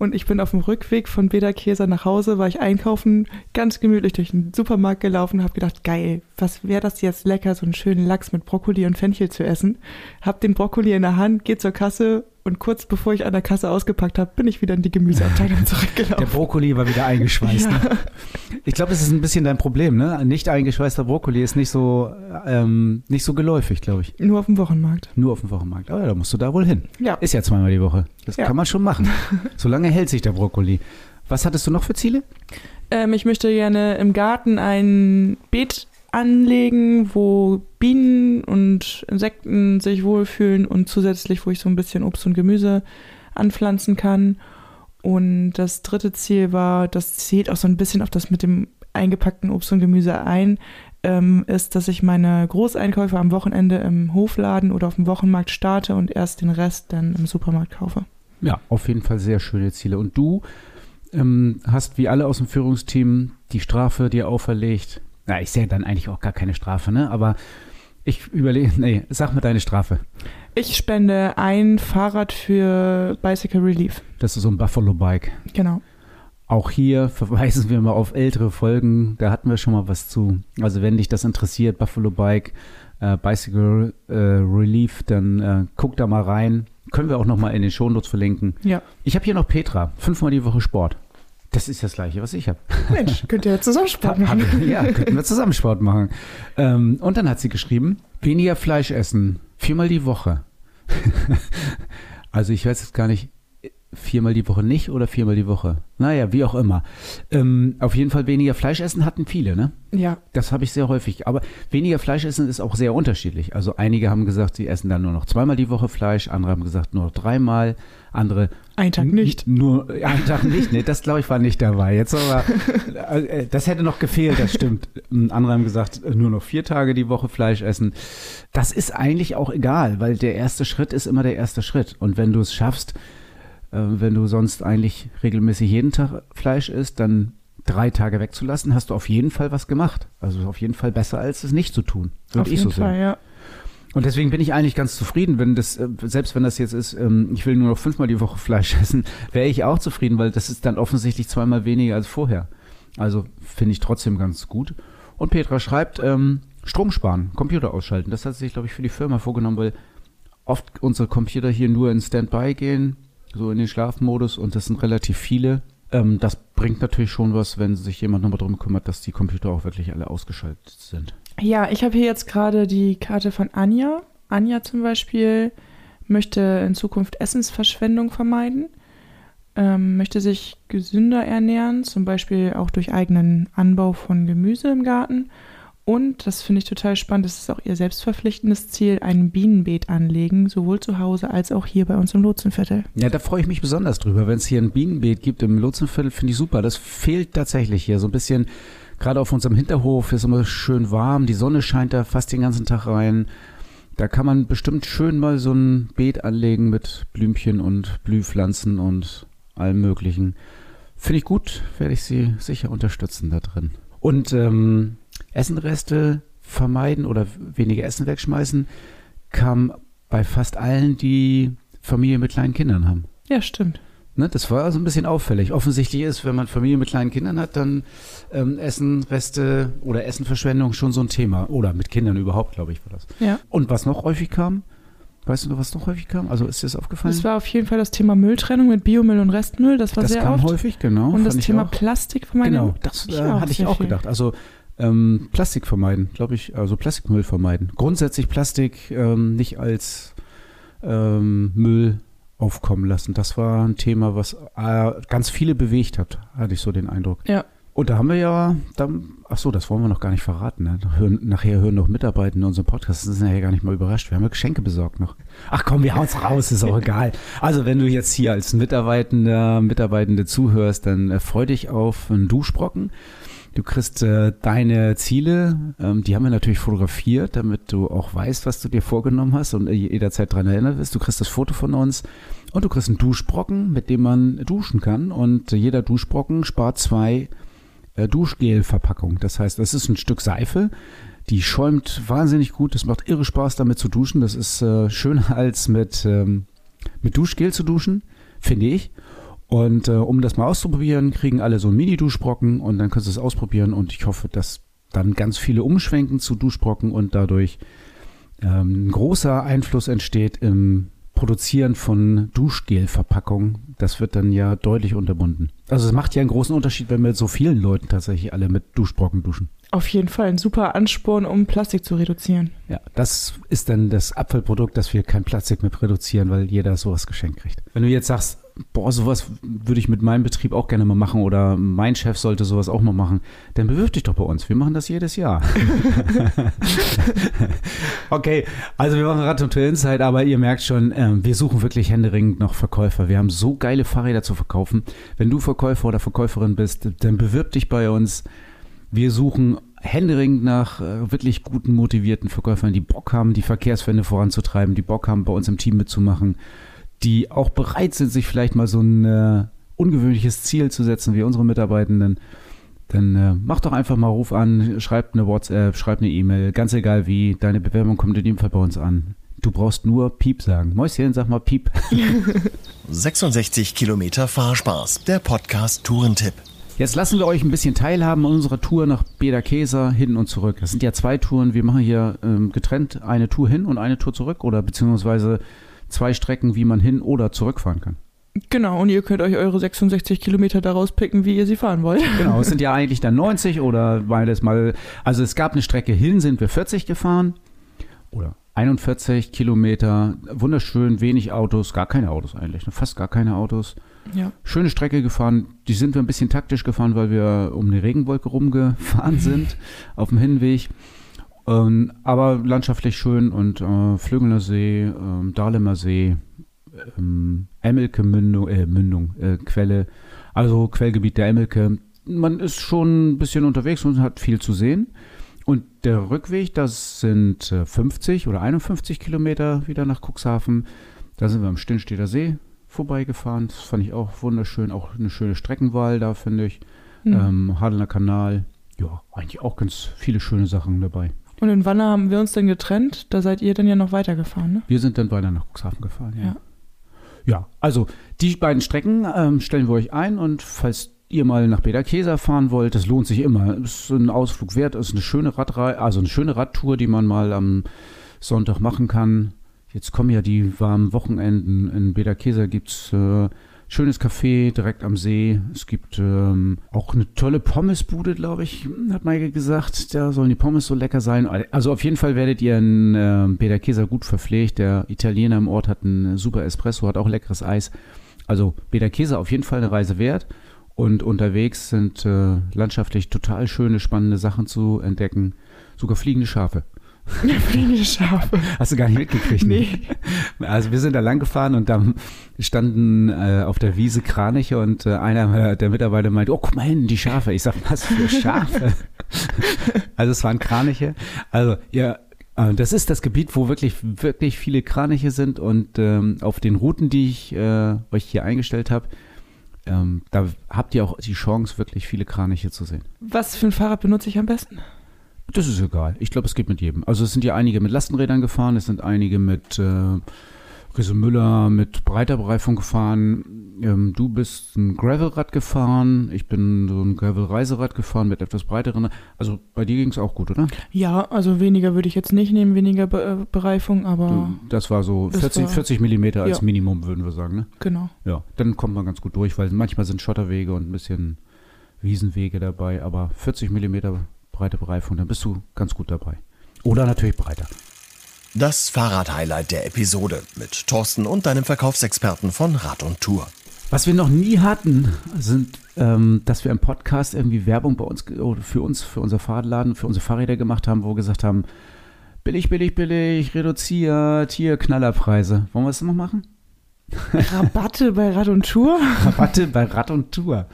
[SPEAKER 2] Und ich bin auf dem Rückweg von Beda-Käser nach Hause, war ich einkaufen, ganz gemütlich durch den Supermarkt gelaufen habe gedacht, geil, was wäre das jetzt lecker, so einen schönen Lachs mit Brokkoli und Fenchel zu essen. Hab den Brokkoli in der Hand, geh zur Kasse und kurz bevor ich an der Kasse ausgepackt habe, bin ich wieder in die Gemüseabteilung (laughs) zurückgelaufen.
[SPEAKER 3] Der Brokkoli war wieder eingeschweißt. Ja. Ne? Ich glaube, das ist ein bisschen dein Problem, ne? Nicht eingeschweißter Brokkoli ist nicht so, ähm, nicht so geläufig, glaube ich.
[SPEAKER 2] Nur auf dem Wochenmarkt.
[SPEAKER 3] Nur auf dem Wochenmarkt. Aber ja, da musst du da wohl hin.
[SPEAKER 2] Ja.
[SPEAKER 3] Ist ja zweimal die Woche. Das ja. kann man schon machen. Solange hält sich der Brokkoli. Was hattest du noch für Ziele?
[SPEAKER 2] Ähm, ich möchte gerne im Garten ein Beet anlegen, wo Bienen und Insekten sich wohlfühlen und zusätzlich, wo ich so ein bisschen Obst und Gemüse anpflanzen kann. Und das dritte Ziel war, das zielt auch so ein bisschen auf das mit dem eingepackten Obst und Gemüse ein, ähm, ist, dass ich meine Großeinkäufe am Wochenende im Hofladen oder auf dem Wochenmarkt starte und erst den Rest dann im Supermarkt kaufe.
[SPEAKER 3] Ja, auf jeden Fall sehr schöne Ziele. Und du ähm, hast wie alle aus dem Führungsteam die Strafe dir auferlegt. Na, ich sehe dann eigentlich auch gar keine Strafe, ne? Aber ich überlege, (laughs) nee, sag mal deine Strafe.
[SPEAKER 2] Ich spende ein Fahrrad für Bicycle Relief.
[SPEAKER 3] Das ist so ein Buffalo Bike.
[SPEAKER 2] Genau.
[SPEAKER 3] Auch hier (laughs) verweisen wir mal auf ältere Folgen, da hatten wir schon mal was zu. Also wenn dich das interessiert, Buffalo Bike, äh, Bicycle äh, Relief, dann äh, guck da mal rein. Können wir auch noch mal in den Shownotes verlinken.
[SPEAKER 2] Ja.
[SPEAKER 3] Ich habe hier noch Petra, fünfmal die Woche Sport. Das ist das gleiche, was ich habe. (laughs)
[SPEAKER 2] Mensch, könnt ihr zusammen Sport machen.
[SPEAKER 3] ja, könnten wir zusammen Sport machen. Ähm, und dann hat sie geschrieben, weniger Fleisch essen, viermal die Woche. (laughs) also ich weiß jetzt gar nicht, viermal die Woche nicht oder viermal die Woche. Naja, wie auch immer. Ähm, auf jeden Fall weniger Fleisch essen hatten viele, ne?
[SPEAKER 2] Ja.
[SPEAKER 3] Das habe ich sehr häufig. Aber weniger Fleisch essen ist auch sehr unterschiedlich. Also einige haben gesagt, sie essen dann nur noch zweimal die Woche Fleisch, andere haben gesagt nur noch dreimal, andere
[SPEAKER 2] Ein Tag nicht.
[SPEAKER 3] Nur einen Tag nicht, ne? Das glaube ich war nicht dabei. Jetzt aber, äh, das hätte noch gefehlt, das stimmt. Andere haben gesagt, nur noch vier Tage die Woche Fleisch essen. Das ist eigentlich auch egal, weil der erste Schritt ist immer der erste Schritt. Und wenn du es schaffst, äh, wenn du sonst eigentlich regelmäßig jeden Tag Fleisch isst, dann drei Tage wegzulassen, hast du auf jeden Fall was gemacht. Also auf jeden Fall besser, als es nicht zu tun. Würde
[SPEAKER 2] Auf
[SPEAKER 3] ich
[SPEAKER 2] jeden
[SPEAKER 3] so
[SPEAKER 2] Fall,
[SPEAKER 3] sehen.
[SPEAKER 2] ja.
[SPEAKER 3] Und deswegen bin ich eigentlich ganz zufrieden, wenn das, äh, selbst wenn das jetzt ist, ähm, ich will nur noch fünfmal die Woche Fleisch (laughs) essen, wäre ich auch zufrieden, weil das ist dann offensichtlich zweimal weniger als vorher. Also finde ich trotzdem ganz gut. Und Petra schreibt, ähm, Strom sparen, Computer ausschalten. Das hat sich, glaube ich, für die Firma vorgenommen, weil oft unsere Computer hier nur in Standby gehen, so in den Schlafmodus und das sind relativ viele. Ähm, das bringt natürlich schon was, wenn sich jemand nochmal drum kümmert, dass die Computer auch wirklich alle ausgeschaltet sind.
[SPEAKER 2] Ja, ich habe hier jetzt gerade die Karte von Anja. Anja zum Beispiel möchte in Zukunft Essensverschwendung vermeiden, ähm, möchte sich gesünder ernähren, zum Beispiel auch durch eigenen Anbau von Gemüse im Garten. Und, das finde ich total spannend, das ist auch ihr selbstverpflichtendes Ziel, ein Bienenbeet anlegen, sowohl zu Hause als auch hier bei uns im Lotsenviertel.
[SPEAKER 3] Ja, da freue ich mich besonders drüber. Wenn es hier ein Bienenbeet gibt im Lotsenviertel, finde ich super. Das fehlt tatsächlich hier. So ein bisschen, gerade auf unserem Hinterhof ist immer schön warm. Die Sonne scheint da fast den ganzen Tag rein. Da kann man bestimmt schön mal so ein Beet anlegen mit Blümchen und Blühpflanzen und allem Möglichen. Finde ich gut, werde ich Sie sicher unterstützen da drin. Und ähm, Essenreste vermeiden oder weniger Essen wegschmeißen kam bei fast allen, die Familie mit kleinen Kindern haben.
[SPEAKER 2] Ja, stimmt.
[SPEAKER 3] Ne, das war also ein bisschen auffällig. Offensichtlich ist, wenn man Familie mit kleinen Kindern hat, dann ähm, Essenreste oder Essenverschwendung schon so ein Thema. Oder mit Kindern überhaupt, glaube ich, war das.
[SPEAKER 2] Ja.
[SPEAKER 3] Und was noch häufig kam? Weißt du noch, was noch häufig kam? Also ist dir das aufgefallen?
[SPEAKER 2] Das war auf jeden Fall das Thema Mülltrennung mit Biomüll und Restmüll. Das war
[SPEAKER 3] Das
[SPEAKER 2] sehr
[SPEAKER 3] kam
[SPEAKER 2] oft.
[SPEAKER 3] häufig, genau.
[SPEAKER 2] und das Thema
[SPEAKER 3] auch.
[SPEAKER 2] Plastik vermeiden.
[SPEAKER 3] Genau, das äh, hatte ich auch gedacht. Also ähm, Plastik vermeiden, glaube ich, also Plastikmüll vermeiden. Grundsätzlich Plastik ähm, nicht als ähm, Müll aufkommen lassen. Das war ein Thema, was äh, ganz viele bewegt hat, hatte ich so den Eindruck.
[SPEAKER 2] Ja.
[SPEAKER 3] Und da haben wir ja, dann, ach so, das wollen wir noch gar nicht verraten. Ne? Hören, nachher hören noch Mitarbeitende unseren Podcast, sind nachher gar nicht mal überrascht. Wir haben ja Geschenke besorgt noch. Ach komm, wir haut's raus, ist auch egal. Also wenn du jetzt hier als Mitarbeitender, Mitarbeitende zuhörst, dann äh, freu dich auf einen Duschbrocken. Du kriegst äh, deine Ziele, ähm, die haben wir natürlich fotografiert, damit du auch weißt, was du dir vorgenommen hast und jederzeit dran erinnert wirst. Du kriegst das Foto von uns und du kriegst einen Duschbrocken, mit dem man duschen kann. Und jeder Duschbrocken spart zwei äh, Duschgel-Verpackung. Das heißt, das ist ein Stück Seife, die schäumt wahnsinnig gut. Das macht irre Spaß, damit zu duschen. Das ist äh, schöner als mit, ähm, mit Duschgel zu duschen, finde ich. Und äh, um das mal auszuprobieren, kriegen alle so einen Mini-Duschbrocken und dann kannst du es ausprobieren. Und ich hoffe, dass dann ganz viele umschwenken zu Duschbrocken und dadurch ähm, ein großer Einfluss entsteht im Produzieren von Duschgelverpackungen. Das wird dann ja deutlich unterbunden. Also es macht ja einen großen Unterschied, wenn wir so vielen Leuten tatsächlich alle mit Duschbrocken duschen.
[SPEAKER 2] Auf jeden Fall ein super Ansporn, um Plastik zu reduzieren.
[SPEAKER 3] Ja, das ist dann das Abfallprodukt, dass wir kein Plastik mehr produzieren, weil jeder sowas geschenkt kriegt. Wenn du jetzt sagst, boah, sowas würde ich mit meinem Betrieb auch gerne mal machen oder mein Chef sollte sowas auch mal machen, dann bewirb dich doch bei uns. Wir machen das jedes Jahr. (laughs) okay, also wir machen Rad und Tour Insight, aber ihr merkt schon, äh, wir suchen wirklich händeringend noch Verkäufer. Wir haben so geile Fahrräder zu verkaufen. Wenn du Verkäufer oder Verkäuferin bist, dann bewirb dich bei uns. Wir suchen händeringend nach äh, wirklich guten, motivierten Verkäufern, die Bock haben, die Verkehrswende voranzutreiben, die Bock haben, bei uns im Team mitzumachen, die auch bereit sind, sich vielleicht mal so ein äh, ungewöhnliches Ziel zu setzen, wie unsere Mitarbeitenden. Dann äh, mach doch einfach mal Ruf an, schreib eine WhatsApp, schreib eine E-Mail, ganz egal wie. Deine Bewerbung kommt in dem Fall bei uns an. Du brauchst nur Piep sagen. Mäuschen, sag mal Piep. (laughs)
[SPEAKER 1] 66 Kilometer Fahrspaß, der Podcast Tourentipp.
[SPEAKER 3] Jetzt lassen wir euch ein bisschen teilhaben an unserer Tour nach Beda-Kesa hin und zurück. Das sind ja zwei Touren. Wir machen hier ähm, getrennt eine Tour hin und eine Tour zurück oder beziehungsweise zwei Strecken, wie man hin oder zurückfahren kann.
[SPEAKER 2] Genau, und ihr könnt euch eure 66 Kilometer daraus picken, wie ihr sie fahren wollt. (laughs)
[SPEAKER 3] Genau, es sind ja eigentlich dann 90 oder weil das mal, also es gab eine Strecke hin, sind wir 40 gefahren oder 41 Kilometer, wunderschön, wenig Autos, gar keine Autos eigentlich, ne, fast gar keine Autos.
[SPEAKER 2] Ja.
[SPEAKER 3] Schöne Strecke gefahren, die sind wir ein bisschen taktisch gefahren, weil wir um eine Regenwolke rumgefahren (laughs) sind auf dem Hinweg. Ähm, aber landschaftlich schön und äh, Flügeler See, ähm, Dahlemer See, ähm, Emmelke Mündung, äh, Mündung äh, Quelle, also Quellgebiet der Emmelke. Man ist schon ein bisschen unterwegs und hat viel zu sehen. Und der Rückweg, das sind äh, 50 oder 51 Kilometer wieder nach Cuxhaven. Da sind wir am Stinnstedter See vorbeigefahren. Das fand ich auch wunderschön. Auch eine schöne Streckenwahl da, finde ich.
[SPEAKER 2] Mhm.
[SPEAKER 3] Ähm, Hadelner Kanal. Ja, eigentlich auch ganz viele schöne Sachen dabei.
[SPEAKER 2] Und in Wanne haben wir uns dann getrennt. Da seid ihr dann ja noch weitergefahren, ne?
[SPEAKER 3] Wir sind dann weiter nach Cuxhaven gefahren, ja.
[SPEAKER 2] Ja.
[SPEAKER 3] Ja, also die beiden Strecken ähm, stellen wir euch ein und falls ihr mal nach Beda-Kesa fahren wollt, das lohnt sich immer. Ist ein Ausflug wert, ist eine schöne Radrei also eine schöne Radtour, die man mal am Sonntag machen kann. Jetzt kommen ja die warmen Wochenenden. In Beda-Kesa gibt es äh, schönes Café direkt am See. Es gibt ähm, auch eine tolle Pommesbude, glaube ich, hat Maike gesagt. Da sollen die Pommes so lecker sein. Also auf jeden Fall werdet ihr in äh, Beda-Kesa gut verpflegt. Der Italiener im Ort hat einen super Espresso, hat auch leckeres Eis. Also Beda-Kesa auf jeden Fall eine Reise wert. Und unterwegs sind äh, landschaftlich total schöne, spannende Sachen zu entdecken. Sogar fliegende Schafe.
[SPEAKER 2] Fliegende Schafe.
[SPEAKER 3] Hast du gar nicht mitgekriegt? ne?
[SPEAKER 2] Nee.
[SPEAKER 3] Also wir sind da lang gefahren und dann standen äh, auf der Wiese Kraniche und äh, einer der Mitarbeiter meinte, oh, guck mal hin, die Schafe. Ich sag, was für Schafe? (laughs) also es waren Kraniche. Also ja, äh, das ist das Gebiet, wo wirklich, wirklich viele Kraniche sind und ähm, auf den Routen, die ich äh, euch hier eingestellt habe, ähm, da habt ihr auch die Chance, wirklich viele Kraniche zu sehen.
[SPEAKER 2] Was für ein Fahrrad benutze ich am besten?
[SPEAKER 3] Das ist egal. Ich glaube, es geht mit jedem. Also es sind ja einige mit Lastenrädern gefahren, es sind einige mit äh, Riese Müller mit breiter Bereifung gefahren. Ähm, du bist ein Gravelrad gefahren, ich bin so ein Gravel-Reiserad gefahren mit etwas breiteren. Also bei dir ging es auch gut, oder?
[SPEAKER 2] Ja, also weniger würde ich jetzt nicht nehmen, weniger Be äh, Bereifung, aber
[SPEAKER 3] Du, das war so
[SPEAKER 2] Das
[SPEAKER 3] 40,
[SPEAKER 2] war-
[SPEAKER 3] 40 Millimeter als
[SPEAKER 2] Ja.
[SPEAKER 3] Minimum, würden wir sagen. Ne?
[SPEAKER 2] genau.
[SPEAKER 3] Ja, dann kommt man ganz gut durch, weil manchmal sind Schotterwege und ein bisschen Wiesenwege dabei, aber 40 Millimeter breite Bereifung, dann bist du ganz gut dabei. Oder natürlich breiter.
[SPEAKER 1] Das Fahrrad-Highlight der Episode mit Thorsten und deinem Verkaufsexperten von Rad und Tour.
[SPEAKER 3] Was wir noch nie hatten, sind, ähm, dass wir im Podcast irgendwie Werbung bei uns oder für uns, für unser Fahrradladen, für unsere Fahrräder gemacht haben, wo wir gesagt haben, billig, billig, billig, reduziert, hier Knallerpreise. Wollen wir das noch machen?
[SPEAKER 2] Rabatte bei Rad und Tour?
[SPEAKER 3] Rabatte bei Rad und Tour.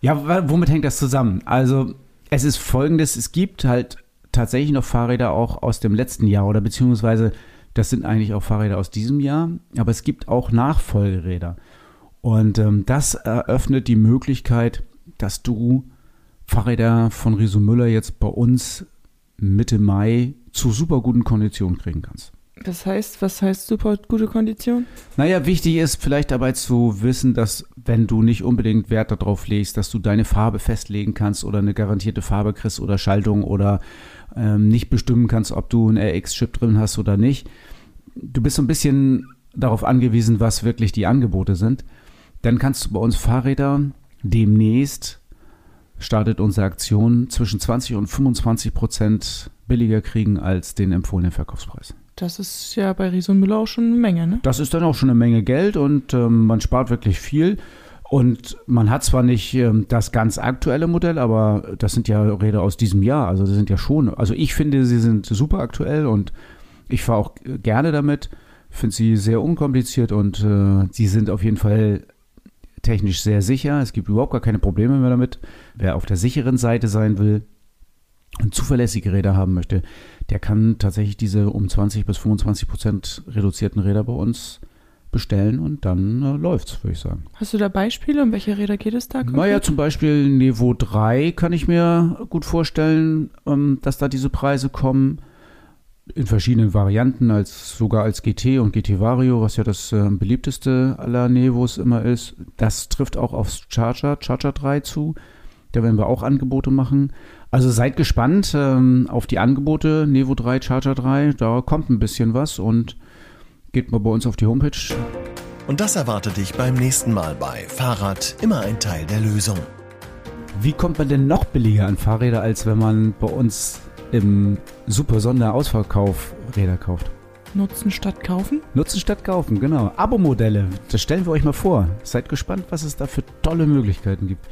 [SPEAKER 3] Ja, womit hängt das zusammen? Also, es ist folgendes: Es gibt halt tatsächlich noch Fahrräder auch aus dem letzten Jahr oder beziehungsweise das sind eigentlich auch Fahrräder aus diesem Jahr, aber es gibt auch Nachfolgeräder. Und ähm, das eröffnet die Möglichkeit, dass du Fahrräder von Riso Müller jetzt bei uns Mitte Mai zu super guten Konditionen kriegen kannst.
[SPEAKER 2] Das heißt, was heißt super gute Kondition?
[SPEAKER 3] Naja, wichtig ist vielleicht dabei zu wissen, dass wenn du nicht unbedingt Wert darauf legst, dass du deine Farbe festlegen kannst oder eine garantierte Farbe kriegst oder Schaltung oder ähm, nicht bestimmen kannst, ob du einen RX-Chip drin hast oder nicht. Du bist so ein bisschen darauf angewiesen, was wirklich die Angebote sind. Dann kannst du bei uns Fahrräder demnächst startet unsere Aktion zwischen 20 und 25 Prozent billiger kriegen als den empfohlenen Verkaufspreis.
[SPEAKER 2] Das ist ja bei Riese und Müller auch schon eine Menge, ne?
[SPEAKER 3] Das ist dann auch schon eine Menge Geld und ähm, man spart wirklich viel. Und man hat zwar nicht ähm, das ganz aktuelle Modell, aber das sind ja Räder aus diesem Jahr. Also das sind ja schon, also ich finde, sie sind super aktuell und ich fahre auch gerne damit. Finde sie sehr unkompliziert und äh, sie sind auf jeden Fall technisch sehr sicher. Es gibt überhaupt gar keine Probleme mehr damit. Wer auf der sicheren Seite sein will und zuverlässige Räder haben möchte, der kann tatsächlich diese um 20 bis 25 Prozent reduzierten Räder bei uns bestellen und dann äh, läuft's, würde ich sagen.
[SPEAKER 2] Hast du da Beispiele? Um welche Räder geht es da? Konkret?
[SPEAKER 3] Naja, zum Beispiel Nevo 3 kann ich mir gut vorstellen, ähm, dass da diese Preise kommen. In verschiedenen Varianten, als sogar als GT und GT Vario, was ja das äh, beliebteste aller Nevos immer ist. Das trifft auch aufs Charger, Charger 3 zu. Da werden wir auch Angebote machen. Also seid gespannt ähm, auf die Angebote Nevo 3, Charger 3. Da kommt ein bisschen was und geht mal bei uns auf die Homepage.
[SPEAKER 1] Und das erwartet dich beim nächsten Mal bei Fahrrad immer ein Teil der Lösung.
[SPEAKER 3] Wie kommt man denn noch billiger an Fahrräder, als wenn man bei uns im super Sonderausverkauf Räder kauft?
[SPEAKER 2] Nutzen statt kaufen?
[SPEAKER 3] Nutzen statt kaufen, genau. Abo-Modelle, das stellen wir euch mal vor. Seid gespannt, was es da für tolle Möglichkeiten gibt.